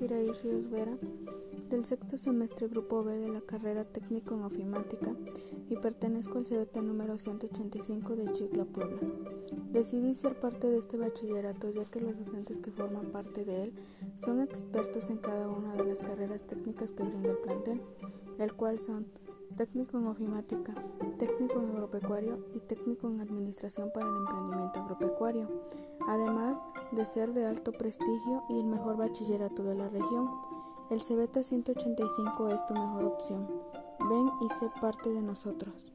Iraí Ríos Vera, del sexto semestre Grupo B de la carrera técnico en ofimática y pertenezco al CBT número 185 de Chicla, Puebla. Decidí ser parte de este bachillerato ya que los docentes que forman parte de él son expertos en cada una de las carreras técnicas que brinda el plantel, el cual son técnico en ofimática, técnico agropecuario y técnico en administración para el emprendimiento agropecuario, además de ser de alto prestigio y el mejor bachillerato de la región. El CBT 185 es tu mejor opción. Ven y sé parte de nosotros.